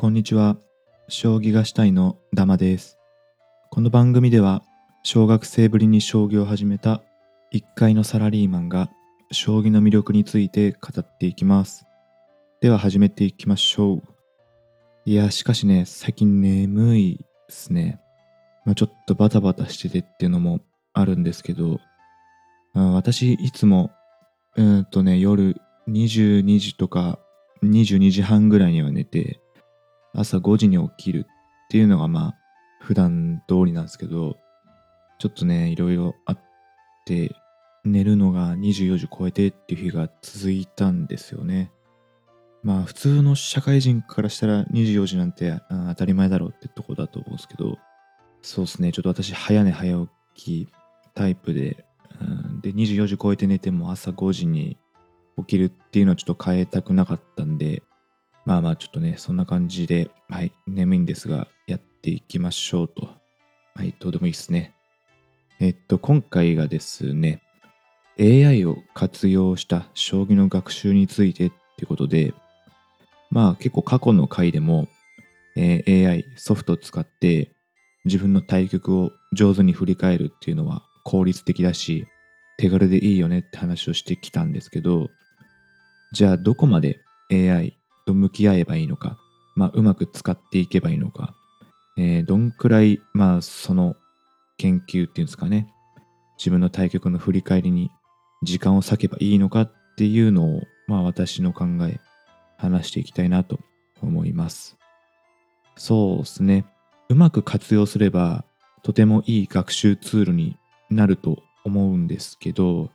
こんにちは。将棋がしたいのダマです。この番組では、小学生ぶりに将棋を始めた一階のサラリーマンが、将棋の魅力について語っていきます。では始めていきましょう。いや、しかしね、最近眠いですね。まあ、ちょっとバタバタしててっていうのもあるんですけど、私、いつも、うんとね、夜22時とか22時半ぐらいには寝て、朝5時に起きるっていうのがまあ普段通りなんですけどちょっとねいろいろあって寝るのが24時超えてっていう日が続いたんですよね。まあ普通の社会人からしたら24時なんて当たり前だろうってとこだと思うんですけどそうですね。ちょっと私早寝早起きタイプで、うん、で24時超えて寝ても朝5時に起きるっていうのはちょっと変えたくなかったんでまあまあちょっとね、そんな感じで、はい、眠いんですが、やっていきましょうと。はい、どうでもいいですね。えっと、今回がですね、AI を活用した将棋の学習についてってことで、まあ結構過去の回でも、えー AI ソフトを使って自分の対局を上手に振り返るっていうのは効率的だし、手軽でいいよねって話をしてきたんですけど、じゃあどこまで AI と向き合えばいいのか、まあ、うまく使っていけばいいのか、えーどんくらい、まあ、その研究っていうんですかね、自分の対局の振り返りに時間を割けばいいのかっていうのを、まあ、私の考え、話していきたいなと思います。そうですね。うまく活用すれば、とてもいい学習ツールになると思うんですけど、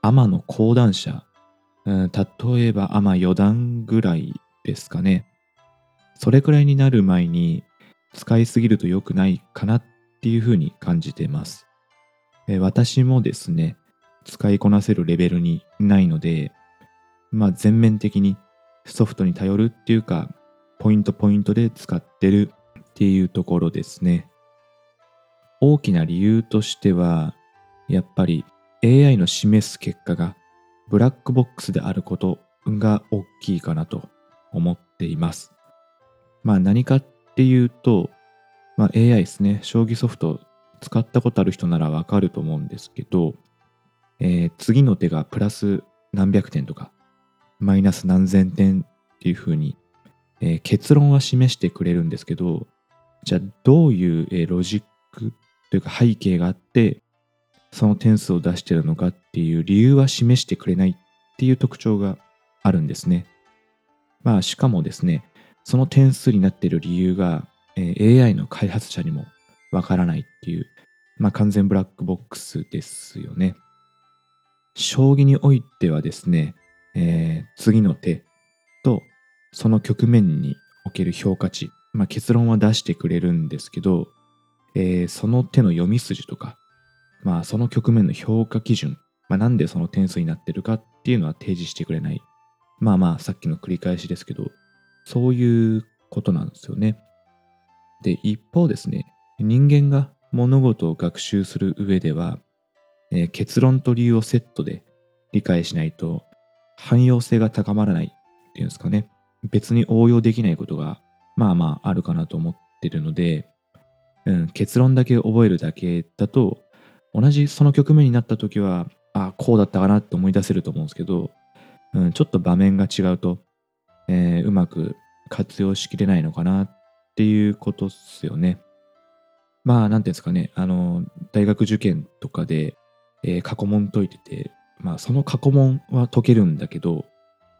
アマの講談社、うん例えばアマ四段ぐらいですかね。それくらいになる前に使いすぎると良くないかなっていうふうに感じてます。え私もですね、使いこなせるレベルにないので、まあ全面的にソフトに頼るっていうか、ポイントポイントで使ってるっていうところですね。大きな理由としては、やっぱり AI の示す結果がブラックボックスであることが大きいかなと思っています。まあ何かっていうと、まあ、AI ですね、将棋ソフト使ったことある人ならわかると思うんですけど、えー次の手がプラス何百点とか、マイナス何千点っていう風に、えー結論は示してくれるんですけど、じゃあどういう、えーロジックというか背景があって、その点数を出してるのかっていう理由は示してくれないっていう特徴があるんですね。まあしかもですね、その点数になっている理由が、え AI の開発者にもわからないっていう、まあ完全ブラックボックスですよね。将棋においてはですね、えー次の手とその局面における評価値、まあ結論は出してくれるんですけど、えーその手の読み筋とか、まあその局面の評価基準、まあなんでその点数になってるかっていうのは提示してくれない。まあまあさっきの繰り返しですけど、そういうことなんですよね。で、一方ですね、人間が物事を学習する上では、えー結論と理由をセットで理解しないと汎用性が高まらないっていうんですかね。別に応用できないことがまあまああるかなと思ってるので、うん、結論だけ覚えるだけだと同じその局面になった時はああこうだったかなって思い出せると思うんですけど、うん、ちょっと場面が違うと、えーうまく活用しきれないのかなっていうことっすよね。まあなんていうんですかねあの大学受験とかで、えー過去問解いててまあその過去問は解けるんだけど、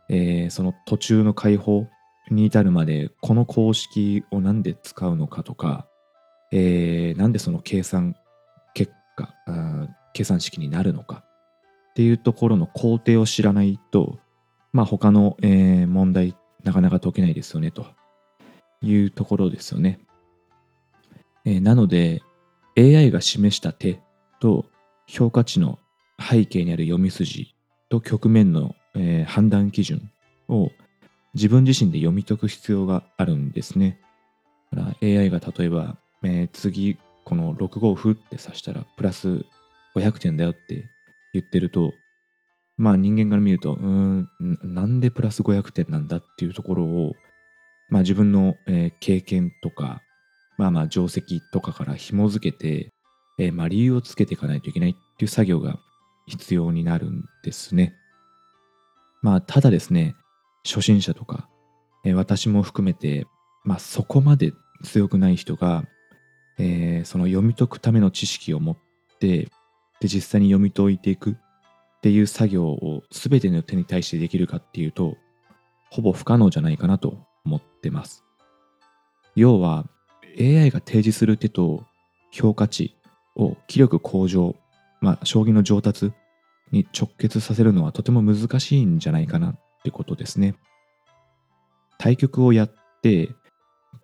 えーその途中の解放に至るまでこの公式を何で使うのかとか、えーなんでその計算結果あー計算式になるのかっていうところの工程を知らないとまあ他の、えー問題なかなか解けないですよねというところですよね。えーなので AI が示した手と評価値の背景にある読み筋と局面の、えー判断基準を自分自身で読み解く必要があるんですね。だから AI が例えば、えー次この6五歩って指したらプラス500点だよって言ってるとまあ人間から見るとうんなんでプラス500点なんだっていうところをまあ、自分の、えー経験とか、まあまあ定石とかから紐づけて、えーまあ理由をつけていかないといけないっていう作業が必要になるんですね。まあただですね、初心者とか、えー私も含めて、まあそこまで強くない人が、えーその読み解くための知識を持って、で実際に読み解いていくっていう作業を全ての手に対してできるかっていうと、ほぼ不可能じゃないかなと思ってます。要は AI が提示する手と評価値を気力向上、まあ、将棋の上達に直結させるのはとても難しいんじゃないかなってことですね。対局をやって、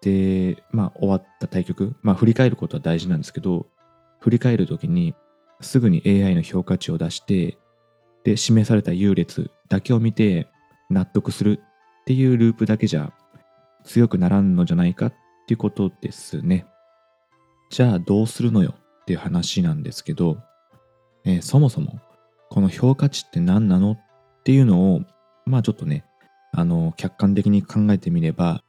で、まあ終わった対局、まあ振り返ることは大事なんですけど、振り返るときにすぐに AI の評価値を出して、で、示された優劣だけを見て納得するっていうループだけじゃ強くならんのじゃないかっていうことですね。じゃあどうするのよっていう話なんですけど、えーそもそもこの評価値って何なのっていうのをまあちょっとねあの客観的に考えてみれば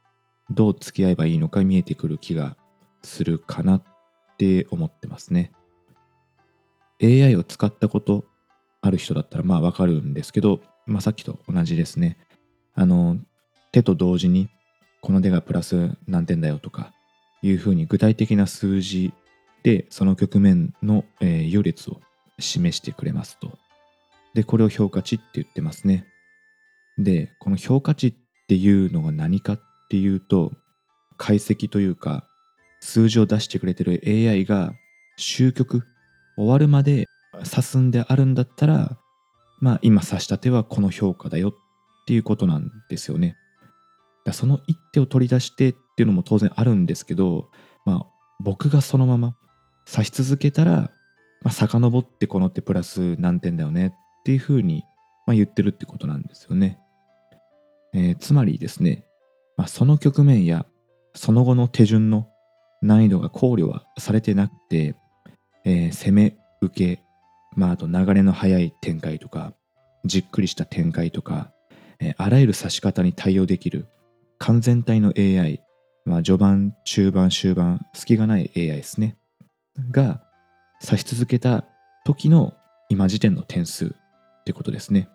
どう付き合えばいいのか見えてくる気がするかなって思ってますね。AI を使ったことある人だったらまあわかるんですけど、まあ、さっきと同じですね。あの手と同時にこの手がプラス何点だよとかいうふうに具体的な数字でその局面の、えー優劣を示してくれますと。で、これを評価値って言ってますね。で、この評価値っていうのが何かっっていうと、解析というか、数字を出してくれてる AI が終局、終わるまで指すんであるんだったら、まあ今指した手はこの評価だよっていうことなんですよね。だその一手を取り出してっていうのも当然あるんですけど、まあ僕がそのまま指し続けたら、まあ、遡ってこの手プラス何点だよねっていうふうに、まあ、言ってるってことなんですよね。えーつまりですね、まあ、その局面やその後の手順の難易度が考慮はされてなくて、えー攻め受け、まあ、あと流れの速い展開とかじっくりした展開とか、えーあらゆる指し方に対応できる完全体の AI、まあ、序盤中盤終盤隙がない AI ですねが指し続けた時の今時点の点数ってことですね。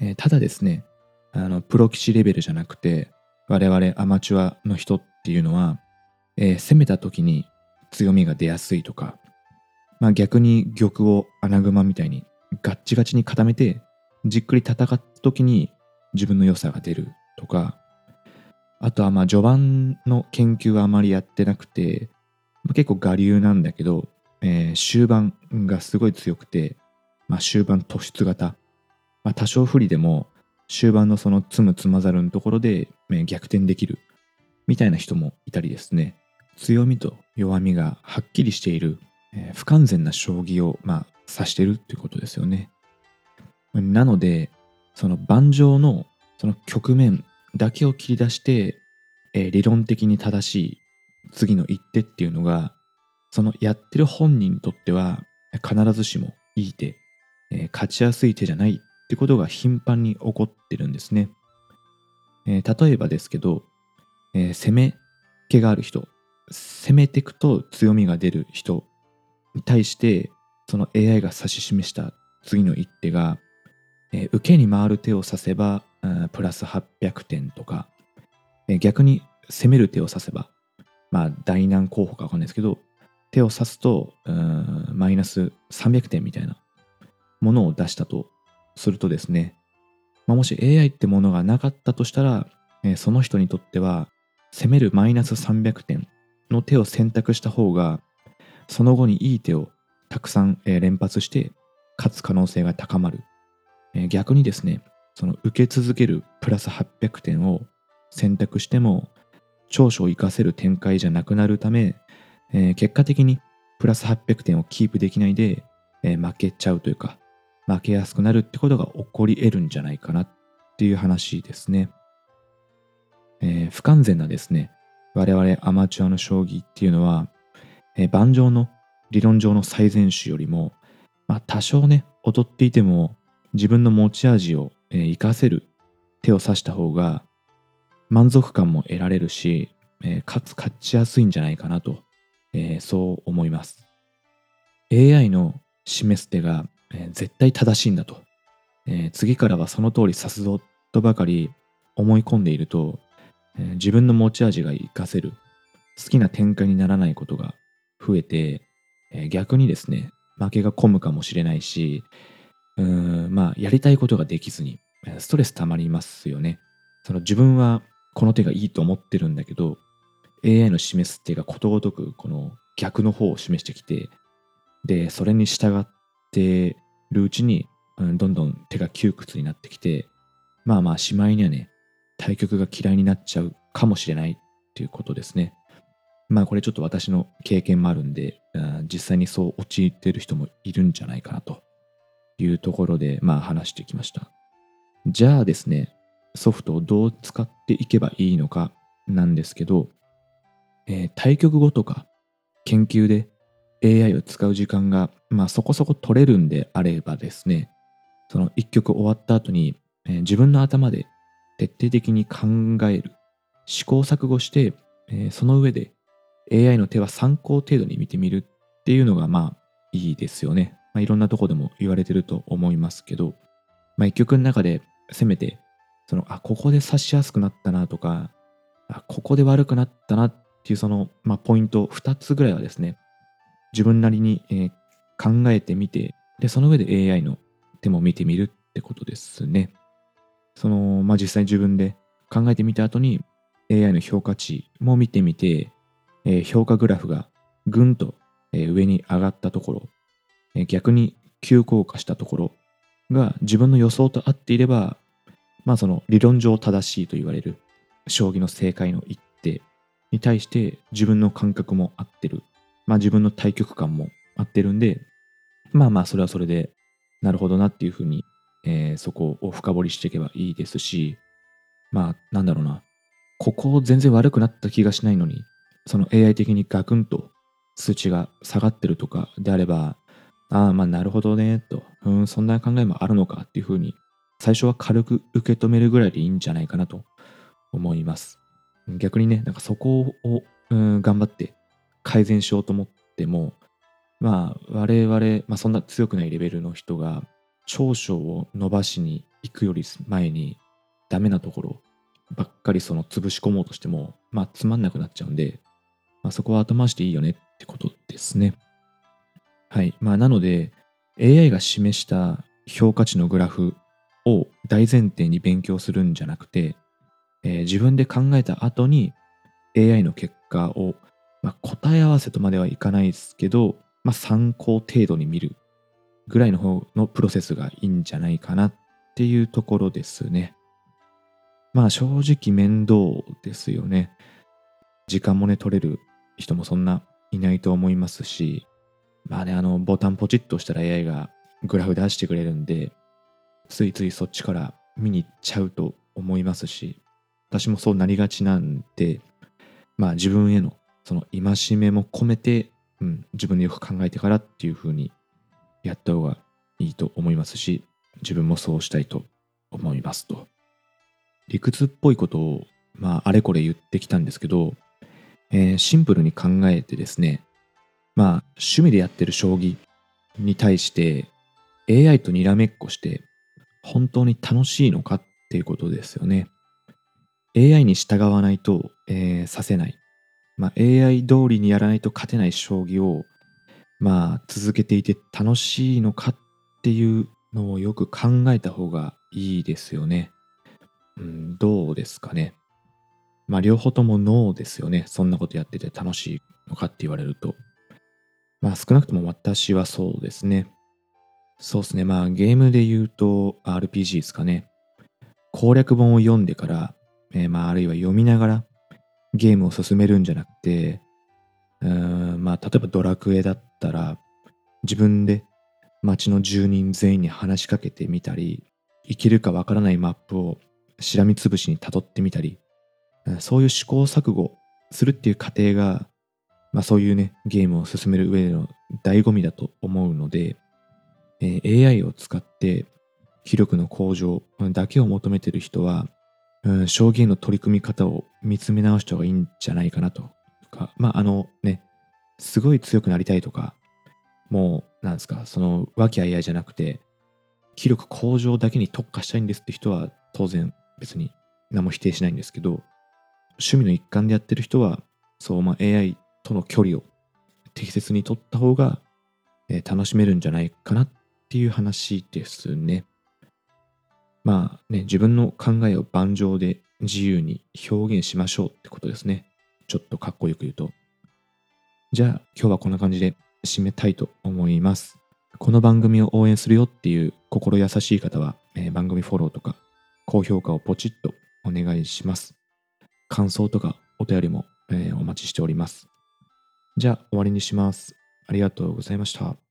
えーただですね、あの、プロ棋士レベルじゃなくて、我々アマチュアの人っていうのは、えー攻めた時に強みが出やすいとか、まあ逆に玉を穴熊みたいにガッチガチに固めて、じっくり戦った時に自分の良さが出るとか、あとはまあ序盤の研究はあまりやってなくて、まあ結構我流なんだけど、えー終盤がすごい強くて、まあ、終盤突出型、まあ、多少不利でも終盤のその積む積まざるのところで、逆転できる。みたいな人もいたりですね。強みと弱みがはっきりしている、えー不完全な将棋を、まあ、指してるっていうことですよね。なのでその盤上のその局面だけを切り出して、えー理論的に正しい次の一手っていうのがそのやってる本人にとっては必ずしもいい手、えー勝ちやすい手じゃないってことが頻繁に起こってるんですね。えー例えばですけど、えー攻め気がある人、攻めていくと強みが出る人に対して、その AI が指し示した次の一手が、えー受けに回る手を指せば、うんプラス800点とか、えー逆に攻める手を指せば、まあ大難候補かわかんないですけど、手を指すとうんマイナス300点みたいなものを出したとするとですね、まあ、もし AI ってものがなかったとしたら、えーその人にとっては攻めるマイナス300点の手を選択した方がその後にいい手をたくさん、連発して勝つ可能性が高まる、えー逆にですねその受け続けるプラス800点を選択しても長所を生かせる展開じゃなくなるためえー結果的にプラス800点をキープできないで、えー負けちゃうというか負けやすくなるってことが起こり得るんじゃないかなっていう話ですね、えー不完全なですね我々アマチュアの将棋っていうのは、えー盤上の理論上の最善手よりも、まあ、多少ね劣っていても自分の持ち味を、えーかせる手を指した方が満足感も得られるし、えーかつ勝ちやすいんじゃないかなと、えーそう思います。AI の示す手が、えー絶対正しいんだと、えー次からはその通り指すぞとばかり思い込んでいると、えー自分の持ち味が活かせる。好きな展開にならないことが増えて、え逆にですね負けが込むかもしれないしうーんまあやりたいことができずにストレス溜まりますよね。その自分はこの手がいいと思ってるんだけど AI の示す手がことごとくこの逆の方を示してきてでそれに従っってるうちに、うん、どんどん手が窮屈になってきてまあまあしまいにはね対局が嫌いになっちゃうかもしれないっていうことですね。まあこれちょっと私の経験もあるんであー実際にそう陥っている人もいるんじゃないかなというところでまあ話してきました。じゃあですねソフトをどう使っていけばいいのかなんですけど、えー対局後とか研究で AI を使う時間が、まあ、そこそこ取れるんであればですねその一曲終わった後に、えー自分の頭で徹底的に考える試行錯誤して、えーその上で AI の手は参考程度に見てみるっていうのがまあいいですよね、まあ、いろんなとこでも言われてると思いますけど、まあ、一曲の中でせめてそのあここで指しやすくなったなとかあここで悪くなったなっていうその、まあ、ポイント2つぐらいはですね自分なりに、えー考えてみてでその上で AI の手も見てみるってことですねその、まあ、実際に自分で考えてみた後に AI の評価値も見てみて、えー評価グラフがぐんと、えー上に上がったところ、えー逆に急降下したところが自分の予想と合っていればまあその理論上正しいと言われる将棋の正解の一手に対して自分の感覚も合ってる。まあ自分の対局感も合ってるんで、まあまあそれはそれでなるほどなっていうふうに、えーそこを深掘りしていけばいいですし、まあなんだろうな、ここ全然悪くなった気がしないのに、その AI 的にガクンと数値が下がってるとかであれば、ああまあなるほどねと、うん、そんな考えもあるのかっていうふうに最初は軽く受け止めるぐらいでいいんじゃないかなと思います。逆にね、なんかそこを、うん、頑張って改善しようと思っても、まあ我々、まあ、そんな強くないレベルの人が長所を伸ばしに行くより前にダメなところばっかりその潰し込もうとしても、まあつまんなくなっちゃうんで、まあ、そこは後回していいよねってことですね。はい。まあなので AI が示した評価値のグラフを大前提に勉強するんじゃなくて、えー自分で考えた後に AI の結果を、まあ、答え合わせとまではいかないですけど、まあ、参考程度に見るぐらいの方のプロセスがいいんじゃないかなっていうところですね。まあ正直面倒ですよね。時間もね取れる人もそんないないと思いますし、まあね、あのボタンポチッとしたら AI がグラフ出してくれるんで、ついついそっちから見に行っちゃうと思いますし、私もそうなりがちなんで、まあ自分へのその戒めも込めて、うん、自分でよく考えてからっていう風にやった方がいいと思いますし、自分もそうしたいと思いますと。理屈っぽいことを、まああれこれ言ってきたんですけど、えーシンプルに考えてですね、まあ趣味でやってる将棋に対して AI とにらめっこして本当に楽しいのかっていうことですよね。AI に従わないと、えー指せない。まあ、AI 通りにやらないと勝てない将棋を、まあ、続けていて楽しいのかっていうのをよく考えた方がいいですよね。うん、どうですかね。まあ、両方ともノーですよね。そんなことやってて楽しいのかって言われると。まあ、少なくとも私はそうですね。そうですね。まあ、ゲームで言うと RPG ですかね。攻略本を読んでから、えーまあ、あるいは読みながらゲームを進めるんじゃなくて、まあ、例えばドラクエだったら、自分で街の住人全員に話しかけてみたり、生きるかわからないマップをしらみつぶしに辿ってみたり、そういう試行錯誤するっていう過程が、まあそういうね、ゲームを進める上での醍醐味だと思うので、えー AI を使って、視力の向上だけを求めてる人は、うん、将棋への取り組み方を見つめ直した方がいいんじゃないかなと。かまああのね、すごい強くなりたいとか、もう、なんですか、その和気あいあいじゃなくて、気力向上だけに特化したいんですって人は当然別に何も否定しないんですけど、趣味の一環でやってる人は、そう、まあ AI との距離を適切に取った方が、えー楽しめるんじゃないかなっていう話ですね。まあね、自分の考えを盤上で自由に表現しましょうってことですね。ちょっとかっこよく言うと。じゃあ今日はこんな感じで締めたいと思います。この番組を応援するよっていう心優しい方は、えー番組フォローとか高評価をポチッとお願いします。感想とかお便りも、えーお待ちしております。じゃあ終わりにします。ありがとうございました。「